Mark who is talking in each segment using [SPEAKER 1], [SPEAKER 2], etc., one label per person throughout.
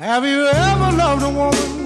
[SPEAKER 1] Have you ever loved a woman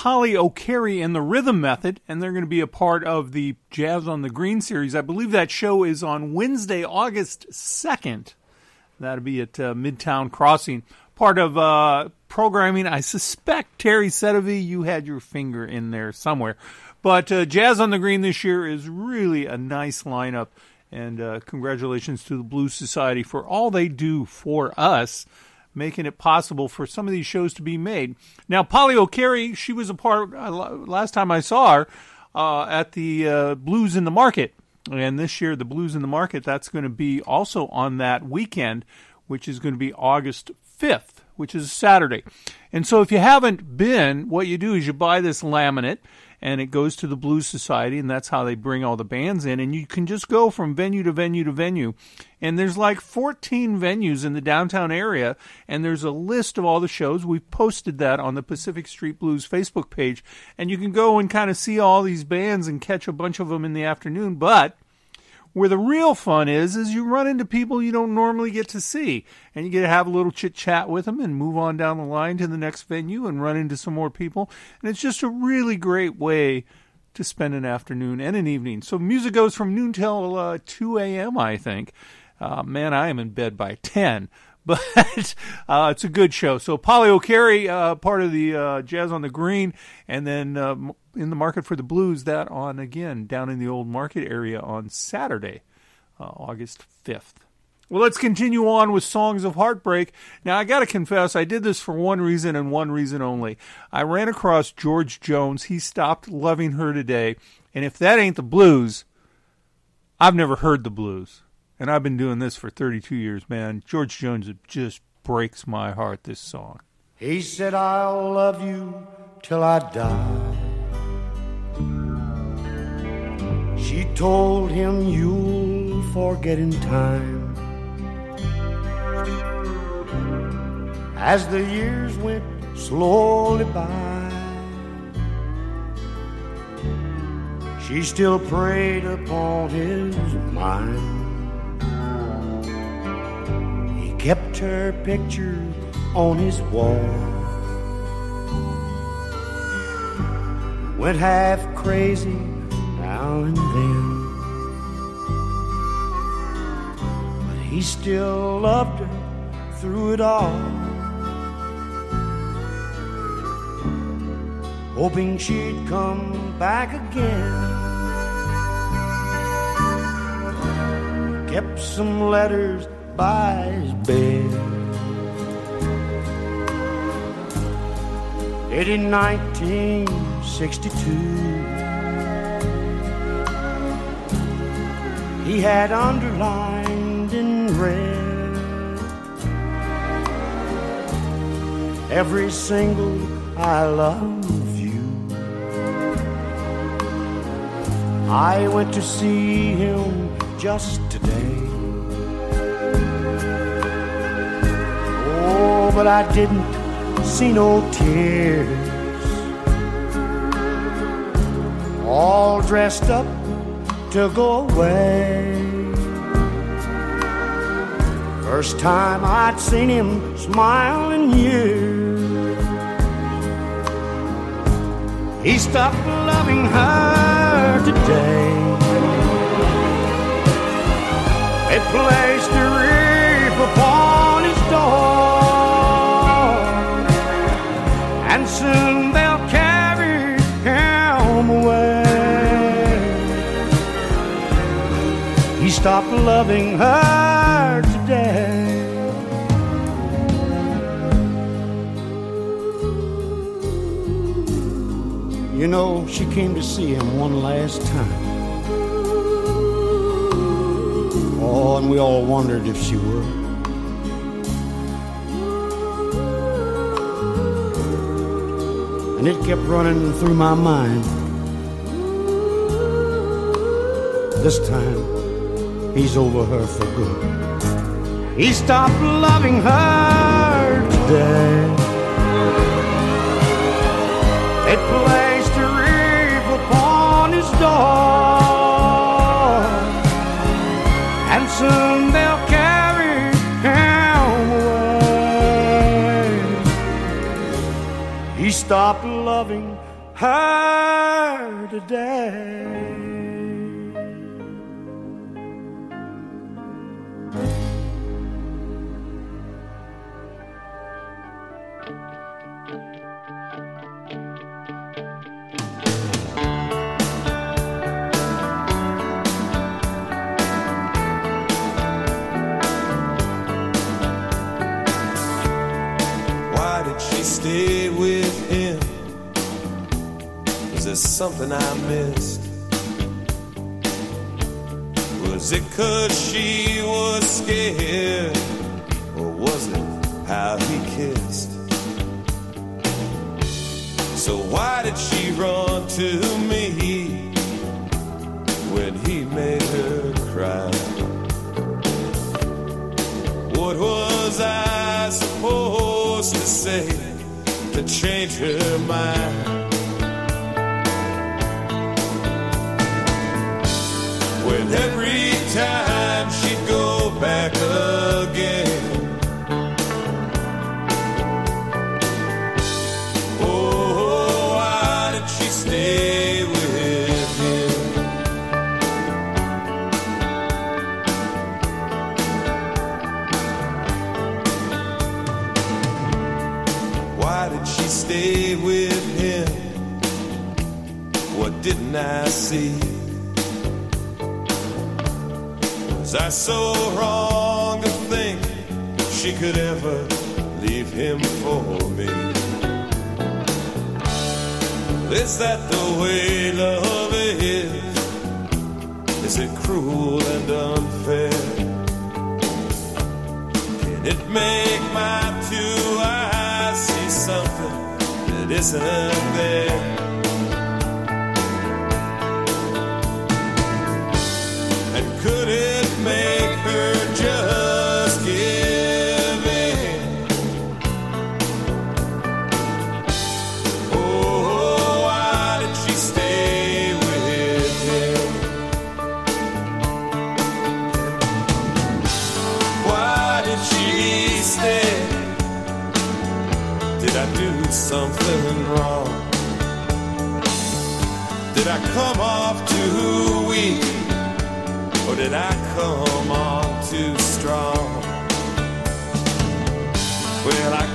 [SPEAKER 2] Polly O'Keary and the Rhythm Method, and they're going to be a part of the Jazz on the Green series. I believe that show is on Wednesday, August 2nd. That'll be at uh, Midtown Crossing. Part of uh, programming, I suspect, Terry Sedavi, you had your finger in there somewhere. But uh, Jazz on the Green this year is really a nice lineup, and uh, congratulations to the Blues Society for all they do for us making it possible for some of these shows to be made. Now, Polly O'Keary, she was a part uh, last time I saw her uh, at the uh, Blues in the Market, and this year the Blues in the Market that's going to be also on that weekend, which is going to be August fifth, which is Saturday. And so, if you haven't been, what you do is you buy this laminate and it goes to the Blues Society, and that's how they bring all the bands in. And you can just go from venue to venue to venue. And there's like 14 venues in the downtown area, and there's a list of all the shows. We've posted that on the Pacific Street Blues Facebook page, and you can go and kind of see all these bands and catch a bunch of them in the afternoon. But where the real fun is, is you run into people you don't normally get to see, and you get to have a little chit chat with them and move on down the line to the next venue and run into some more people. And it's just a really great way to spend an afternoon and an evening. So music goes from noon till uh, 2 a.m., I think. Uh, man, I am in bed by 10 but uh, it's a good show. So Polly O'Keary, uh, part of the uh, Jazz on the Green, and then uh, in the market for the blues. That on again down in the old market area on Saturday, uh, August fifth. Well, let's continue on with Songs of Heartbreak. Now, I got to confess, I did this for one reason and one reason only. I ran across George Jones. He stopped loving her today. And if that ain't the blues, I've never heard the blues and I've been doing this for 32 years, man. George Jones just breaks my heart. This song.
[SPEAKER 3] He said, "I'll love you till I die." Told him, "You'll forget in time." As the years went slowly by, she still preyed upon his mind. He kept her picture on his wall. Went half crazy now and then. But he still loved her through it all. Hoping she'd come back again. Kept some letters by his bed. In 1962. He had underlined in red every single I love you. I went to see him just today. Oh, but I didn't see no tears. All dressed up to go away. First time I'd seen him smile in years. He stopped loving her today. They placed a Stopped loving her today. You know, she came to see him one last time. Oh, and we all wondered if she would. and it kept running through my mind. This time, He's over her for good. He stopped loving her today. It placed a reef upon his door, and soon they'll carry him away. He
[SPEAKER 4] stopped loving her. when he made her cry. What was I supposed to say to change her mind? So wrong to think she could ever leave him for me. Is that the way love is? Is it cruel and unfair? Can It make my two eyes see something that isn't there.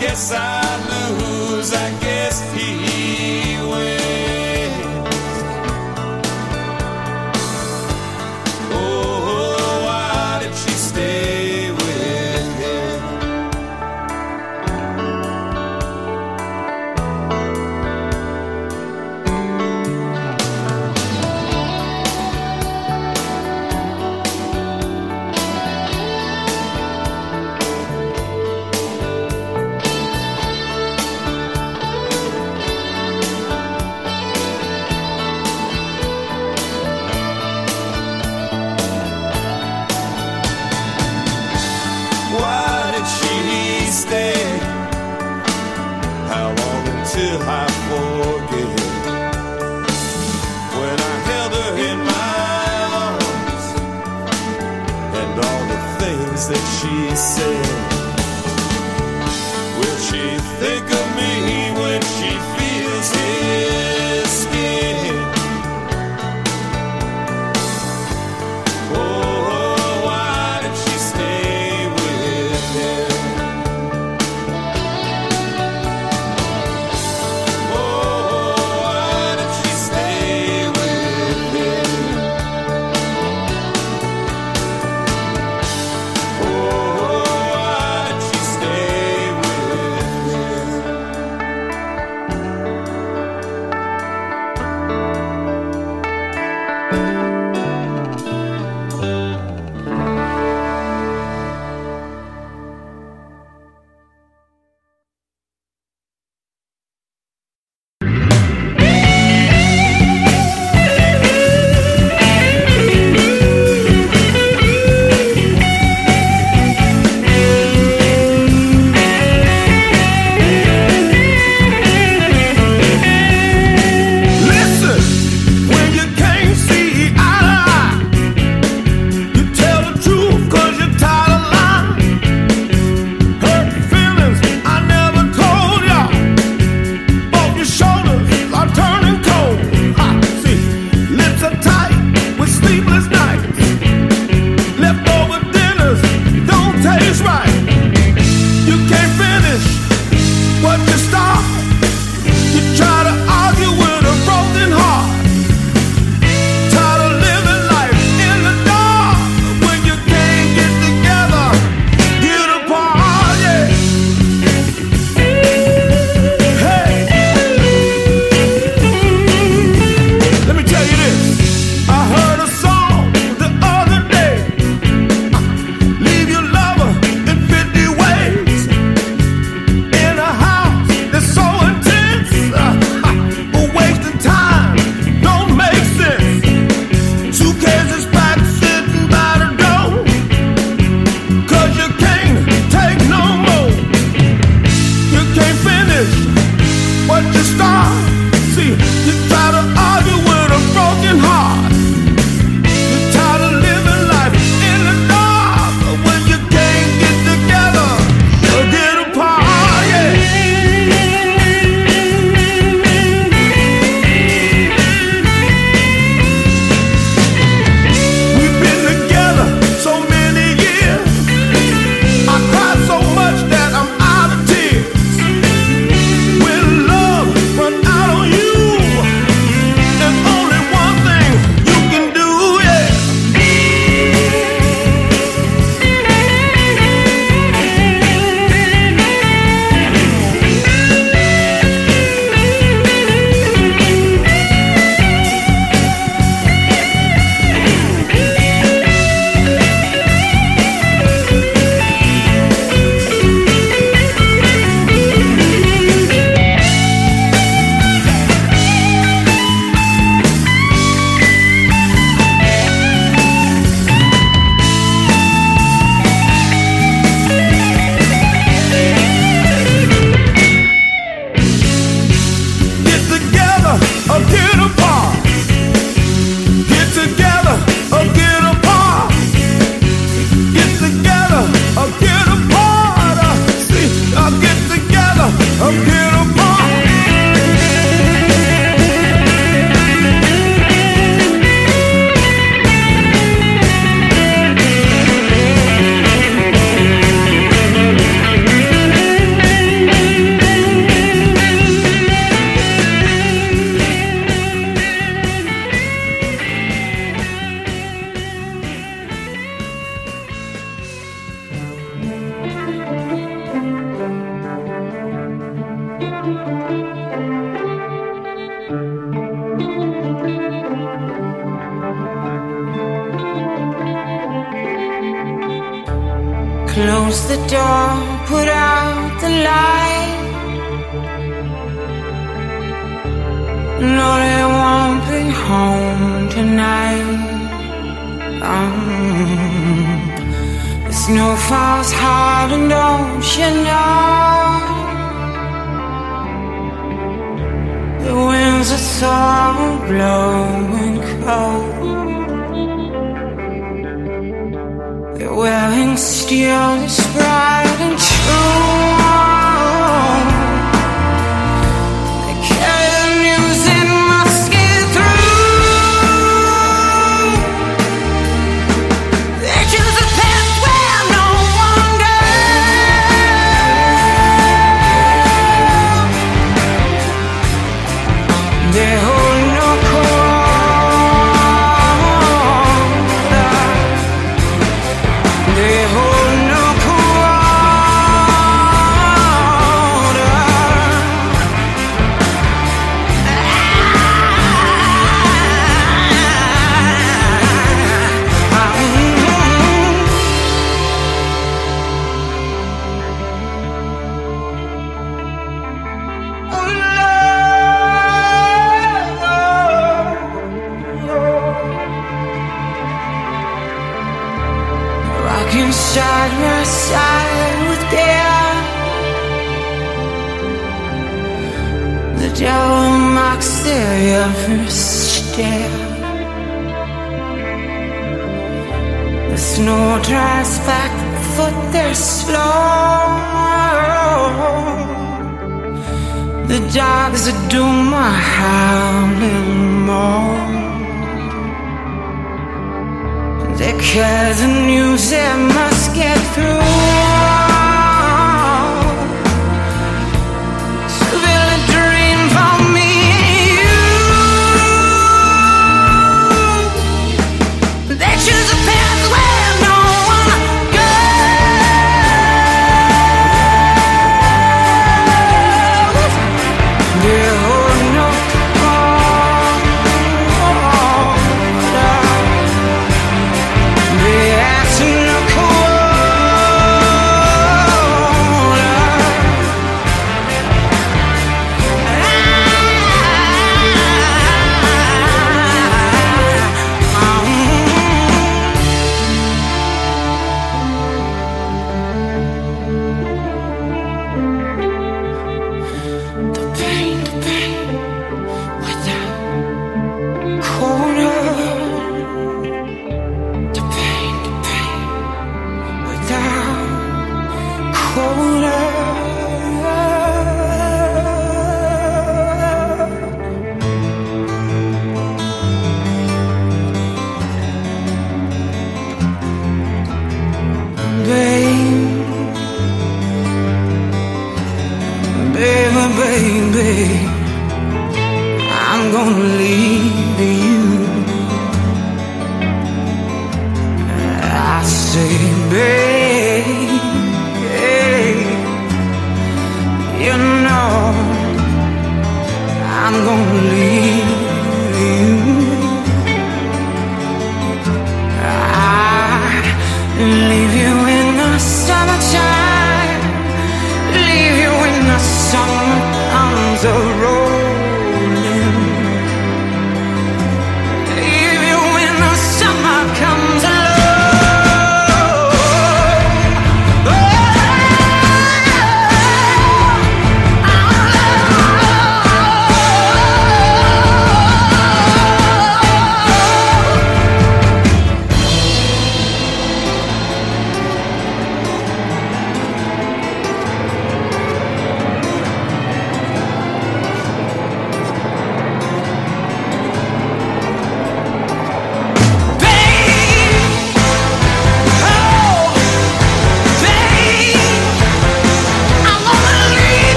[SPEAKER 4] guess I lose. I stare. The
[SPEAKER 5] snow drives back the foot, slow. The dogs are doing my howling more. The cares and news that must get through.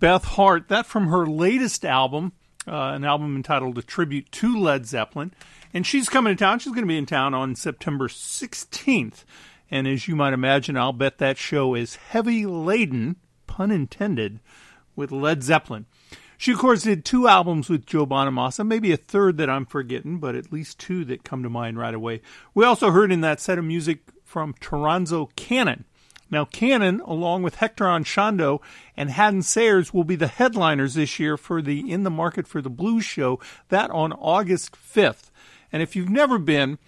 [SPEAKER 2] Beth Hart. That from her latest album, uh, an album entitled A Tribute to Led Zeppelin. And she's coming to town. She's going to be in town on September 16th. And as you might imagine, I'll bet that show is heavy laden, pun intended, with Led Zeppelin. She, of course, did two albums with Joe Bonamassa, maybe a third that I'm forgetting, but at least two that come to mind right away. We also heard in that set of music from Toronzo Cannon. Now, Cannon, along with Hector Anchondo and Hadden Sayers, will be the headliners this year for the In the Market for the Blues show, that on August 5th. And if you've never been,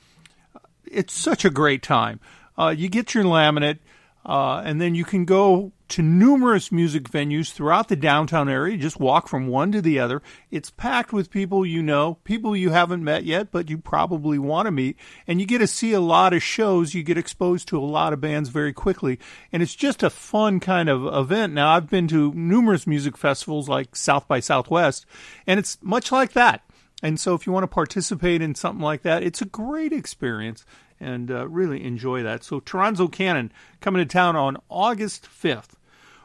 [SPEAKER 2] it's such a great time. Uh, you get your laminate, uh, and then you can go to numerous music venues throughout the downtown area. Just walk from one to the other. It's packed with people you know, people you haven't met yet, but you probably want to meet. And you get to see a lot of shows. You get exposed to a lot of bands very quickly. And it's just a fun kind of event. Now, I've been to numerous music festivals like South by Southwest, and it's much like that. And so, if you want to participate in something like that, it's a great experience and uh, really enjoy that. So, Toronzo Cannon coming to town on August 5th.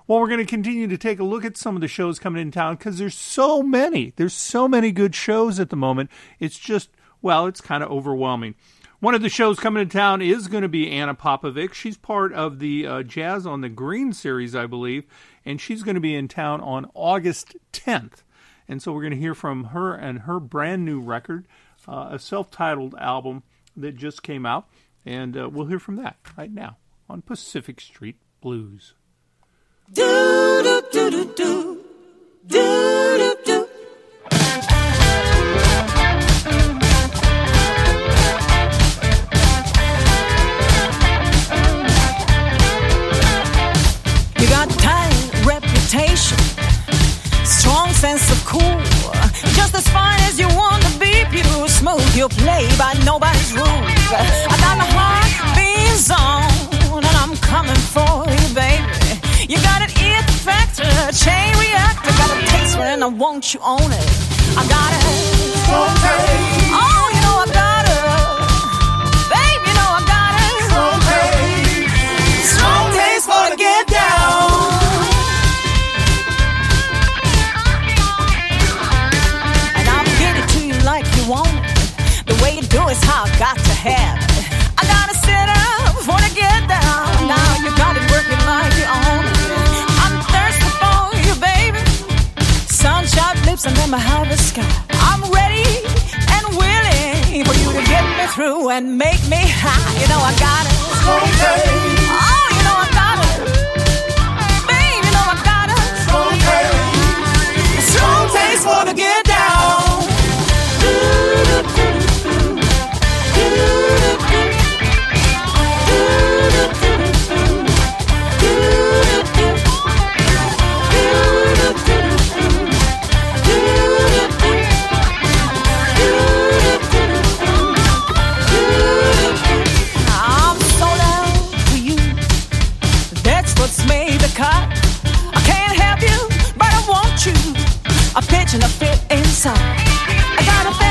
[SPEAKER 2] Well, we're going to continue to take a look at some of the shows coming in town because there's so many. There's so many good shows at the moment. It's just, well, it's kind of overwhelming. One of the shows coming to town is going to be Ana Popovic. She's part of the uh, Jazz on the Green series, I believe, and she's going to be in town on August 10th. And so we're going to hear from her and her brand new record, uh, a self titled album that just came out. And uh, we'll hear from that right now on Pacific Street Blues.
[SPEAKER 5] I got my heart being zone, and I'm coming for you, baby. You got an it factor, chain reactor. Got a taste for it, and I want you on it. I got it. Oh, you know I got it. Babe, you know I got it. Strong taste for to get down. And I'll get it to you like you want it. The way you do is how I got lips and then my harvest sky. I'm ready and willing for you to get me through and make me high. You know I got it. Oh, you know I got it. Babe, you know I got to get And a fit inside. I got a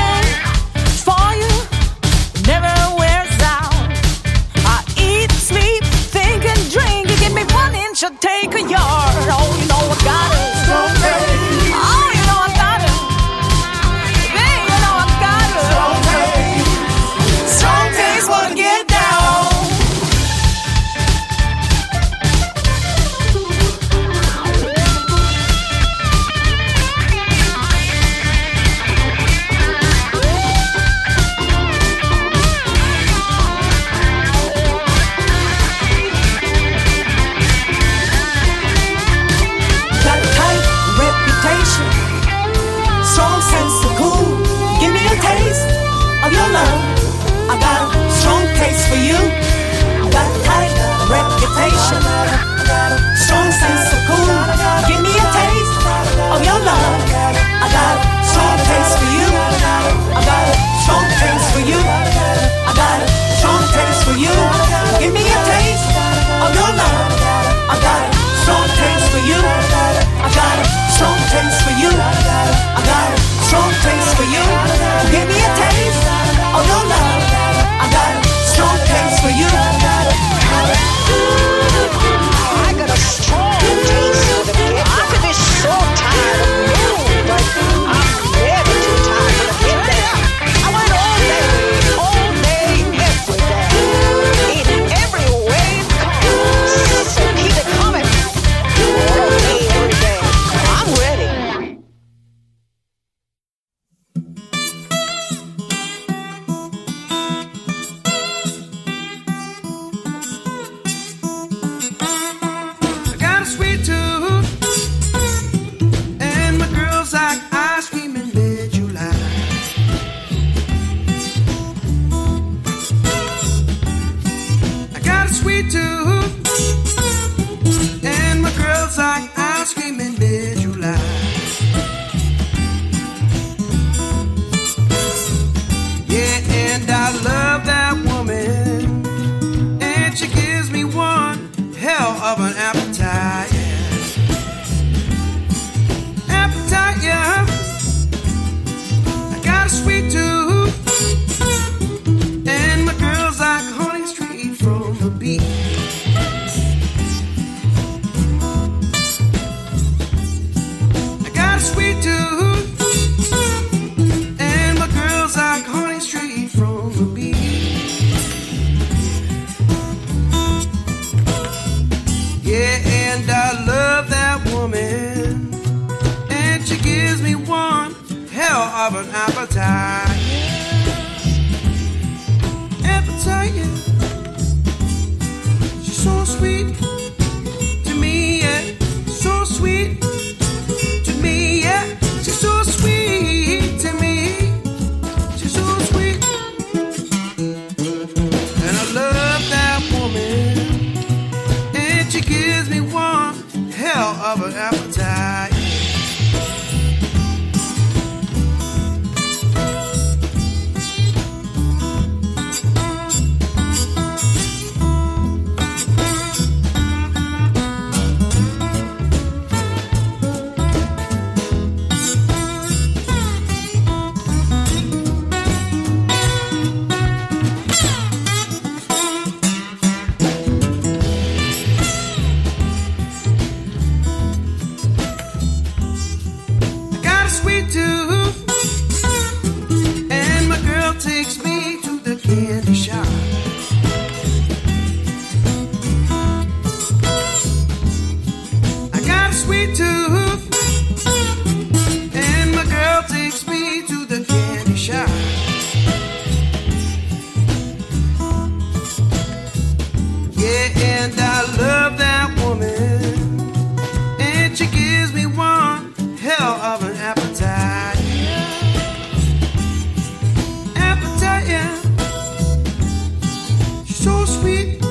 [SPEAKER 6] sweet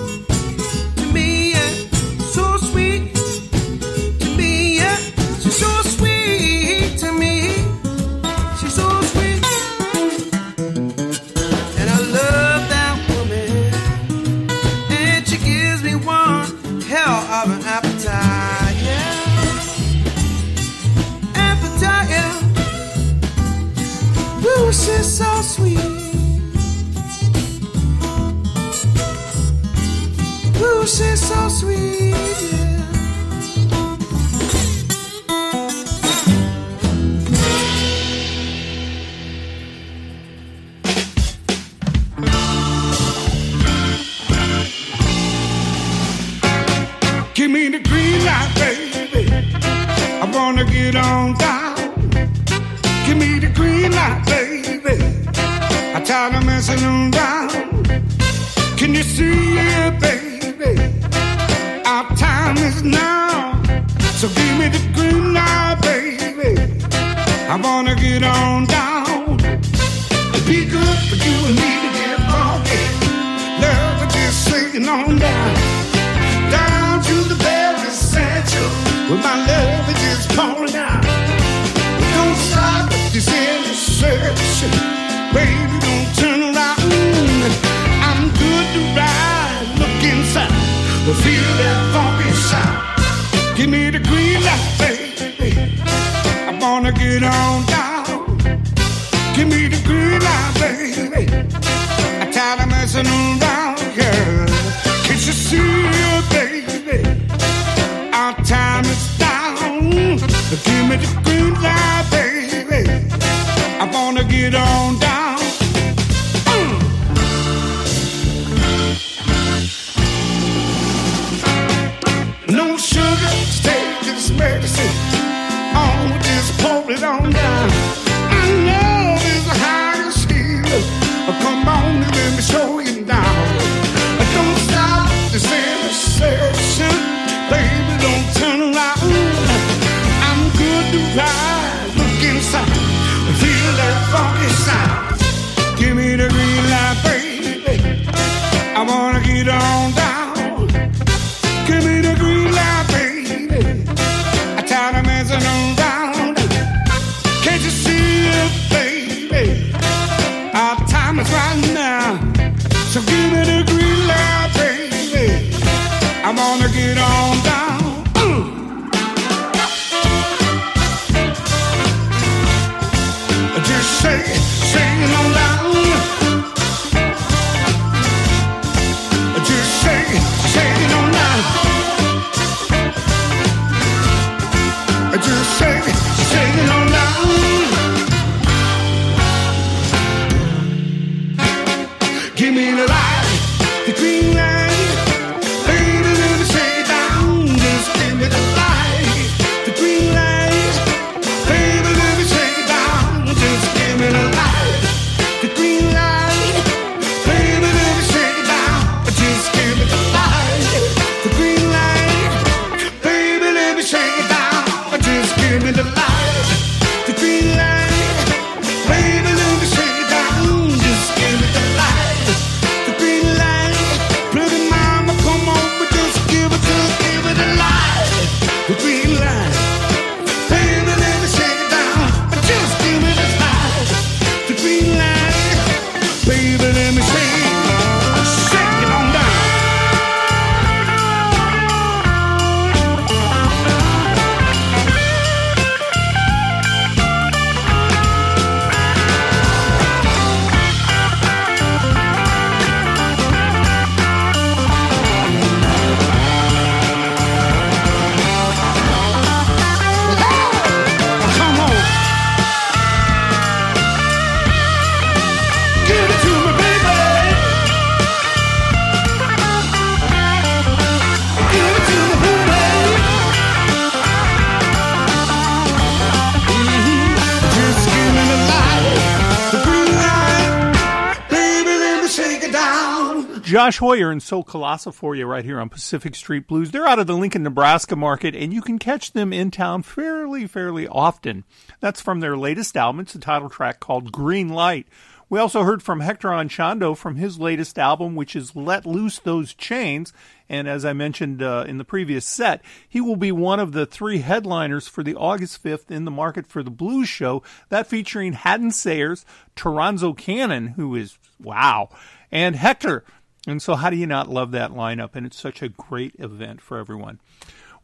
[SPEAKER 2] Josh Hoyer and Soul Colossal for you right here on Pacific Street Blues. They're out of the Lincoln, Nebraska market, and you can catch them in town fairly, fairly often. That's from their latest album. It's a title track called Green Light. We also heard from Hector Anchondo from his latest album, which is Let Loose Those Chains. And as I mentioned uh, in the previous set, he will be one of the three headliners for the August 5th in the Market for the Blues show, that featuring Hadden Sayers, Toronzo Cannon, who is wow, and Hector. And so, how do you not love that lineup? And it's such a great event for everyone.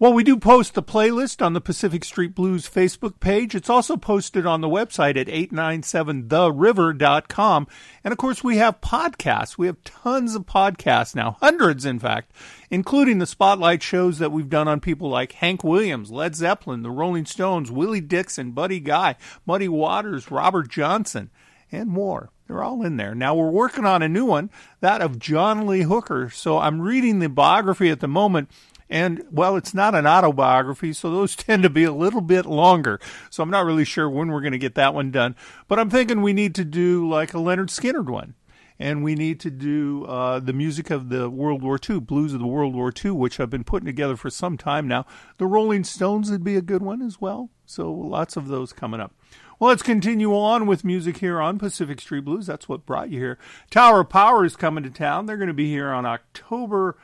[SPEAKER 2] Well, we do post the playlist on the Pacific Street Blues Facebook page. It's also posted on the website at 897theriver.com. And of course, we have podcasts. We have tons of podcasts now, hundreds, in fact, including the spotlight shows that we've done on people like Hank Williams, Led Zeppelin, the Rolling Stones, Willie Dixon, Buddy Guy, Muddy Waters, Robert Johnson, and more. They're all in there. Now we're working on a new one, that of John Lee Hooker. So I'm reading the biography at the moment. And well, it's not an autobiography, so those tend to be a little bit longer. So I'm not really sure when we're going to get that one done. But I'm thinking we need to do like a Lynyrd Skynyrd one. And we need to do uh, the music of the World War II, blues of the World War II, which I've been putting together for some time now. The Rolling Stones would be a good one as well. So lots of those coming up. Well, let's continue on with music here on Pacific Street Blues. That's what brought you here. Tower of Power is coming to town. They're going to be here on October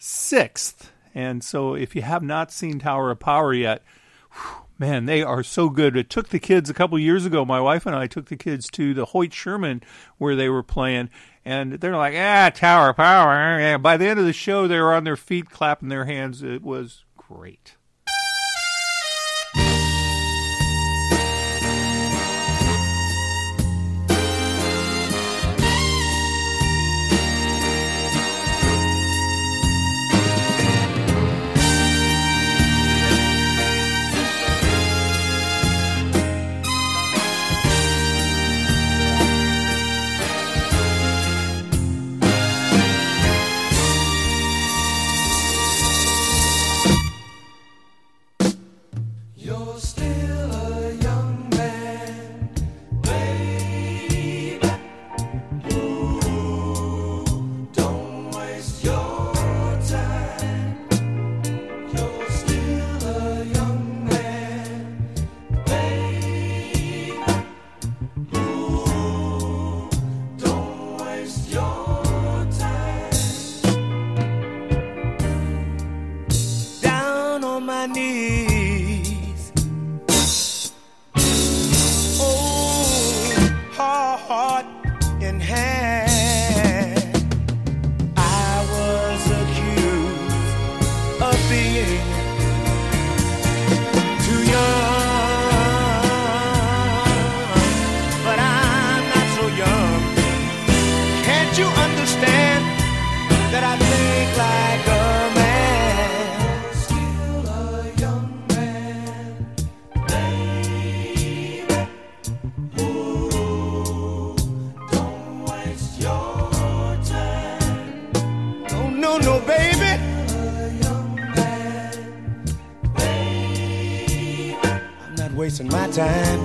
[SPEAKER 2] 6th. And so if you have not seen Tower of Power yet, whew, man, they are so good. It took the kids a couple years ago. My wife and I took the kids to the Hoyt Sherman where they were playing, and they're like, ah, Tower of Power. And by the end of the show, they were on their feet, clapping their hands. It was great.
[SPEAKER 3] Time.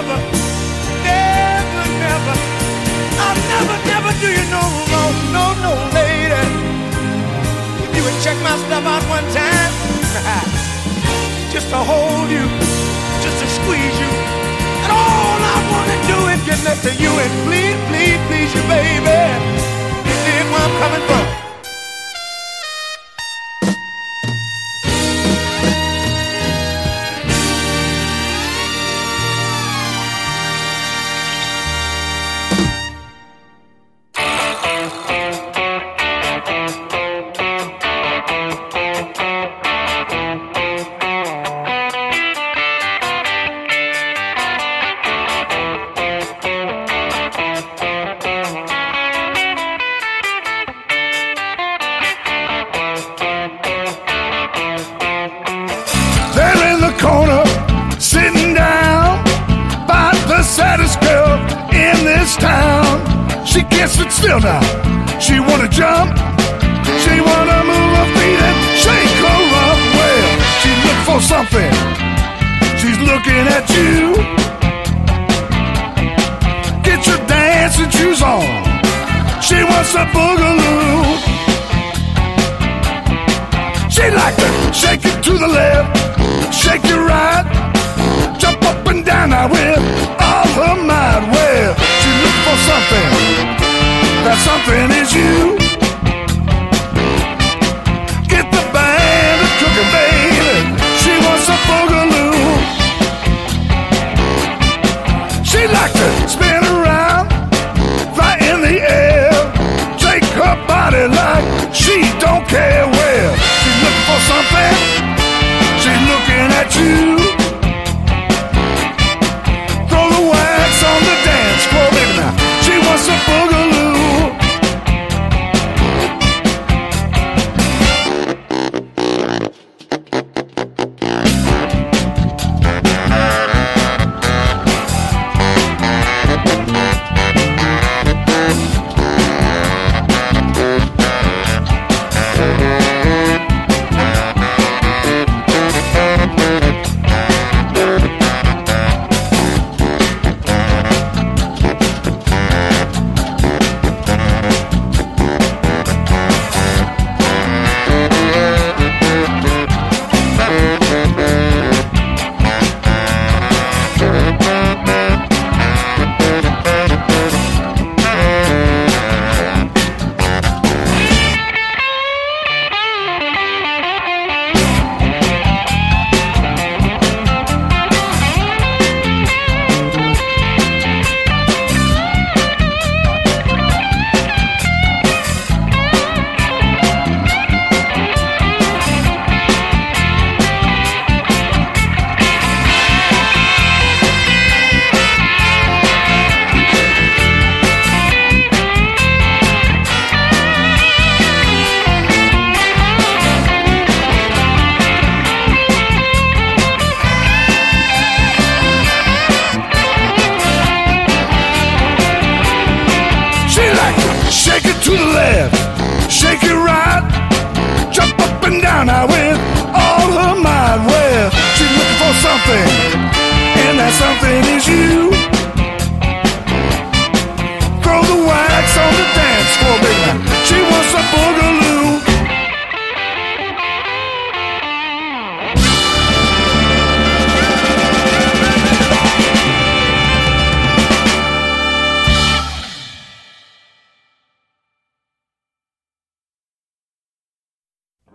[SPEAKER 7] never, never, never, I'll never, never do you no wrong, no, no, lady. If you would check my stuff out one time, just to hold you, just to squeeze you, and all I wanna do is get next to you and please, please, please you, baby. You see where I'm coming from.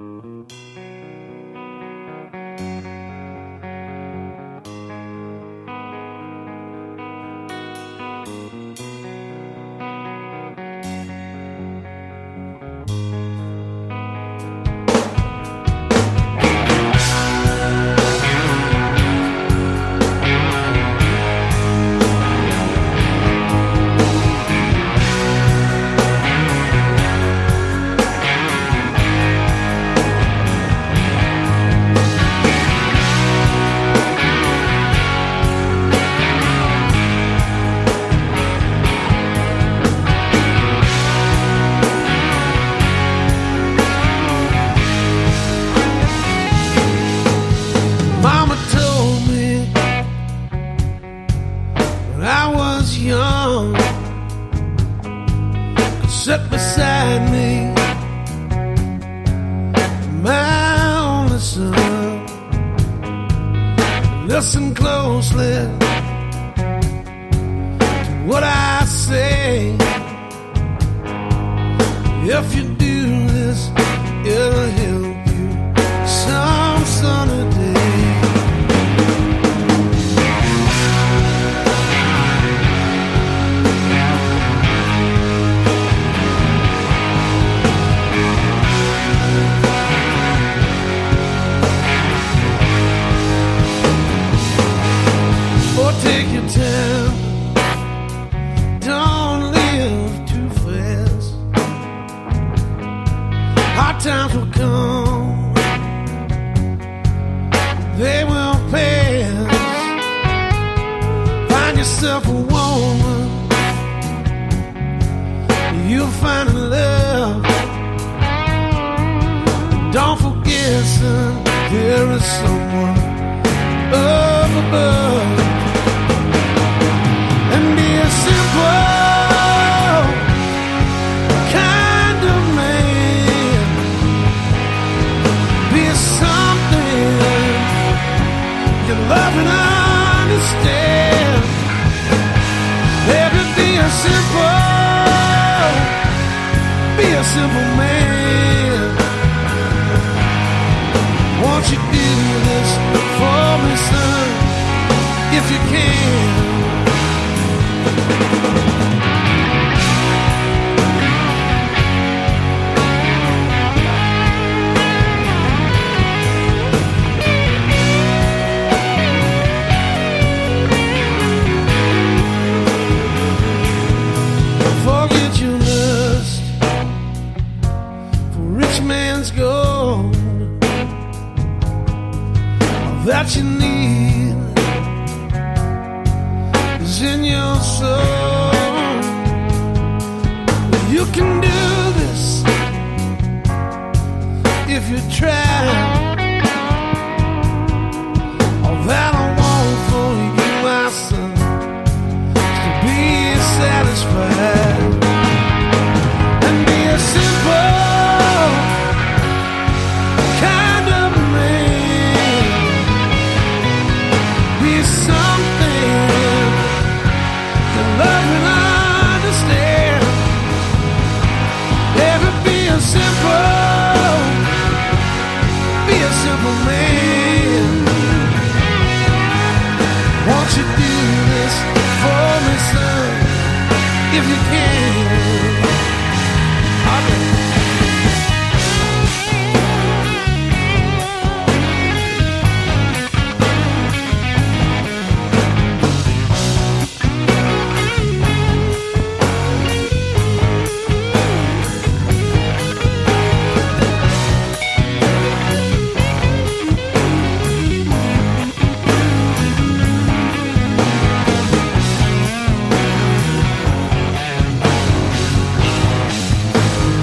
[SPEAKER 8] Música Don't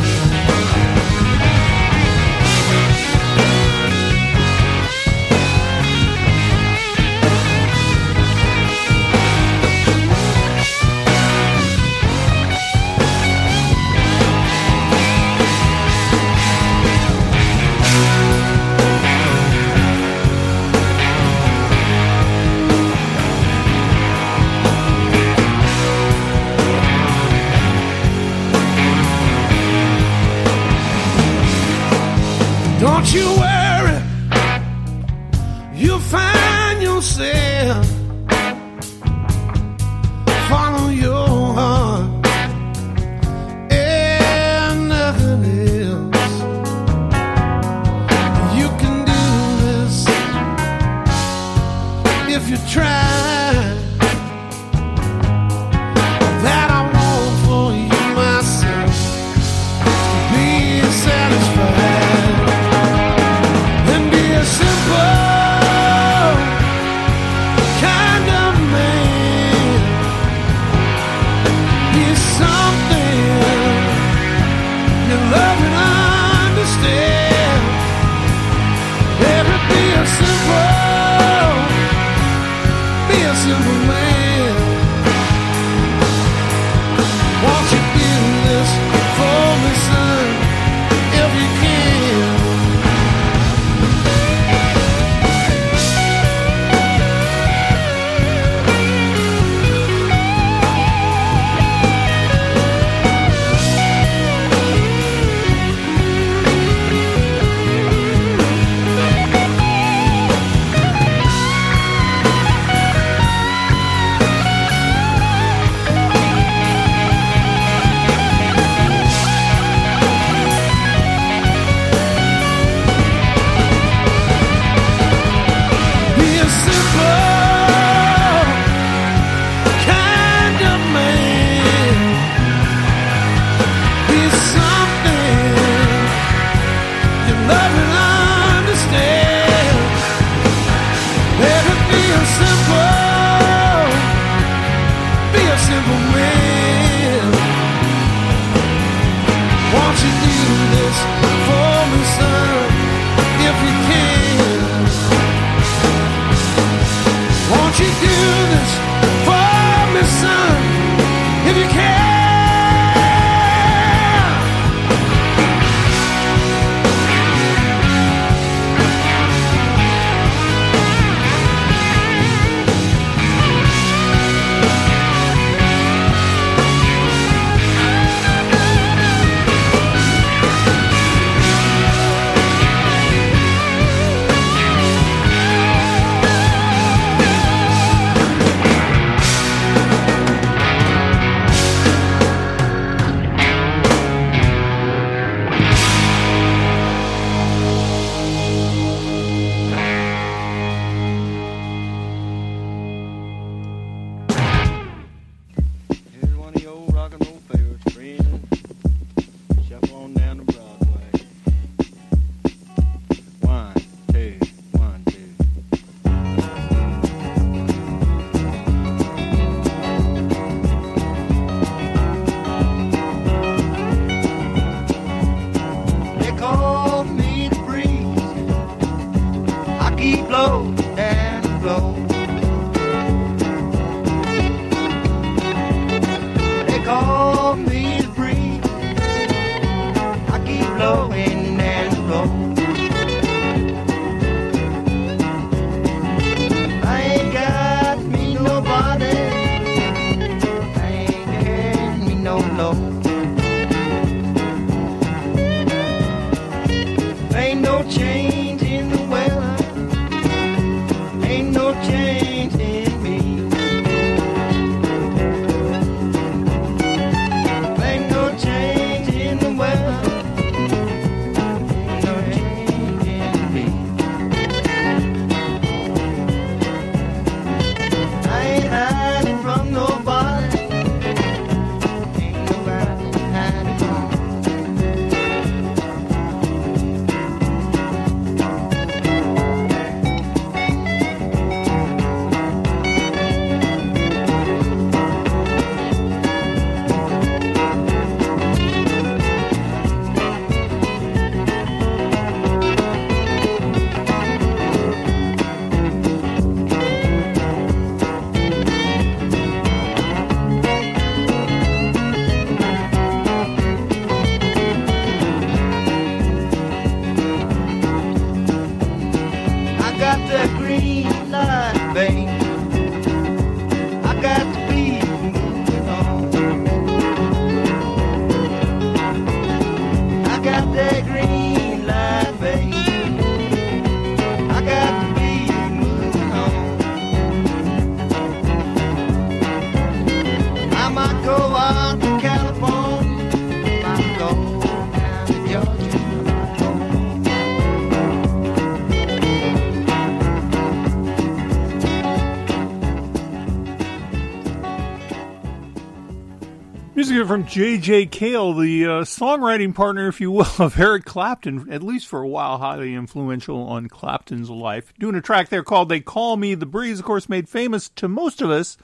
[SPEAKER 2] Music from J.J. Cale, the uh, songwriting partner, if you will, of Eric Clapton, at least for a while, highly influential on Clapton's life. Doing a track there called They Call Me the Breeze, of course, made famous to most of us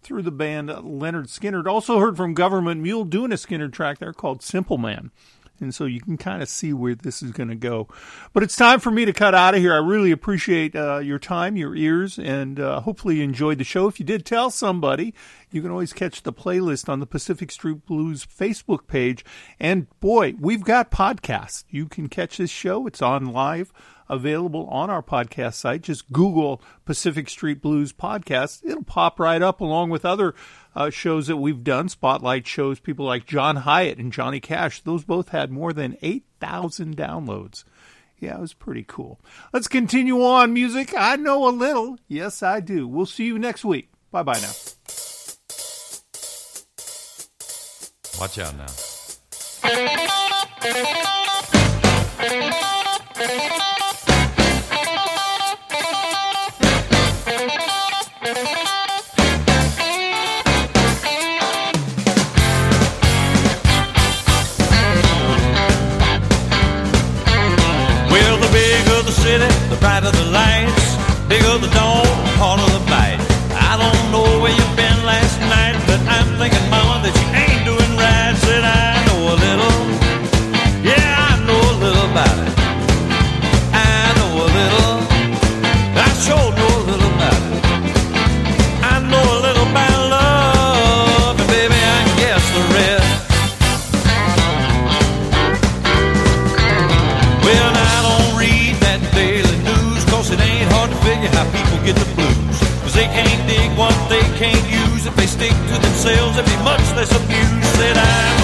[SPEAKER 2] through the band Lynyrd Skynyrd. Also heard from Government Mule doing a Skinner track there called Simple Man. And so you can kind of see where this is going to go. But it's time for me to cut out of here. I really appreciate uh, your time, your ears, and uh, hopefully you enjoyed the show. If you did, tell somebody. You can always catch the playlist on the Pacific Street Blues Facebook page. And boy, we've got podcasts. You can catch this show. It's on live, available on our podcast site. Just Google Pacific Street Blues Podcast. It'll pop right up along with other uh, shows that we've done, spotlight shows, people like John Hiatt and Johnny Cash. Those both had more than 8,000 downloads. Yeah, it was pretty cool. Let's continue on music. I know a little. Yes, I do. We'll see you next week. Bye bye now.
[SPEAKER 9] Watch out now.
[SPEAKER 10] City, the brighter the lights. Bigger the dawn, harder the bite. I don't know where you've been last night, but I'm thinking, Mama, that you stick to themselves, they'd be much less abused. Said I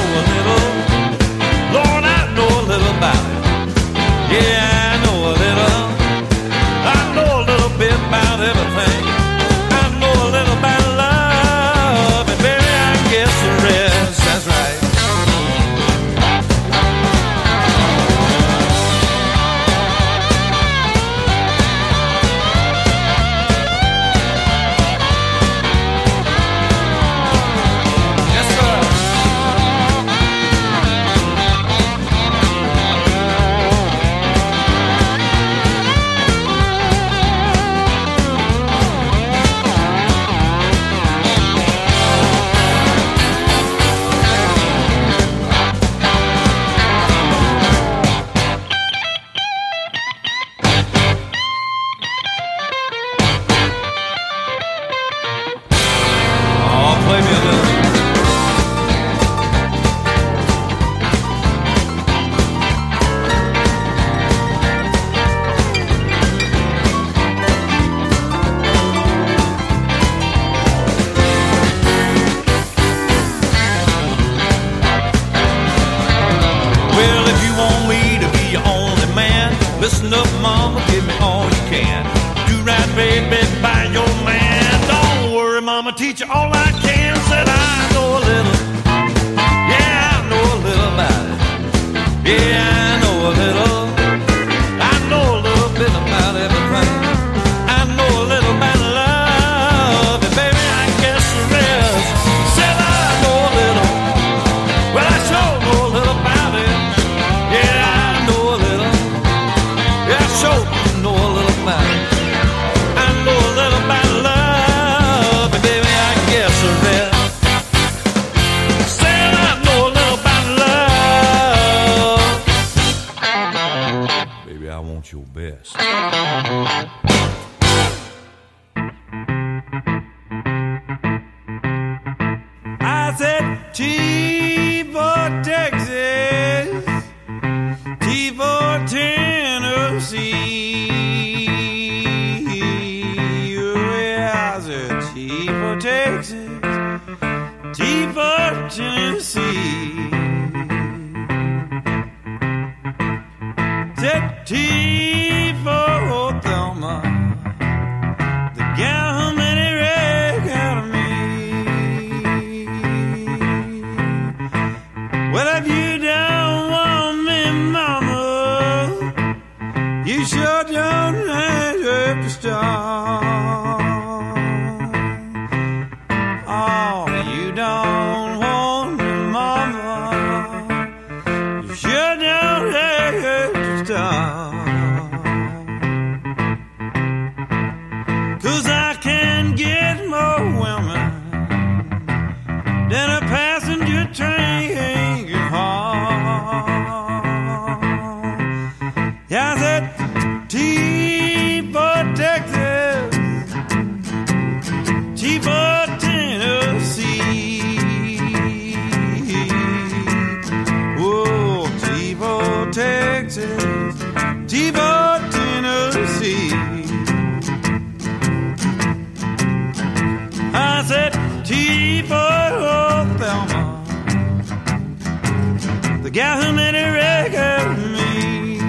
[SPEAKER 4] gal who made a record of me.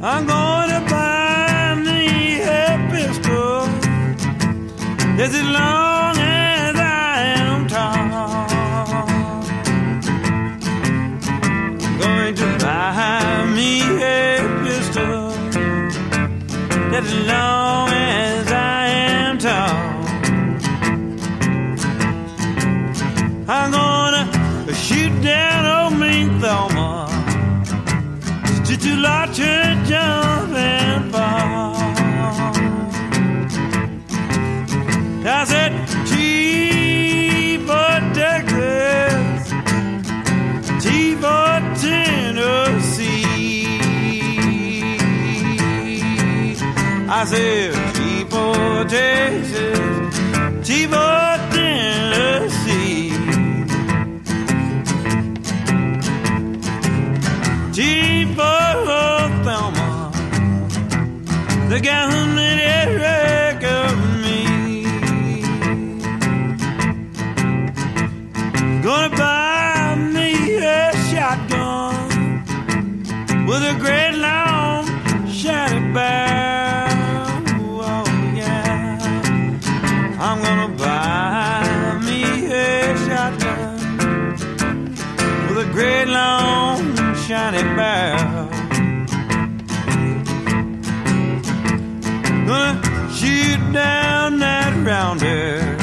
[SPEAKER 4] I'm fazer around her.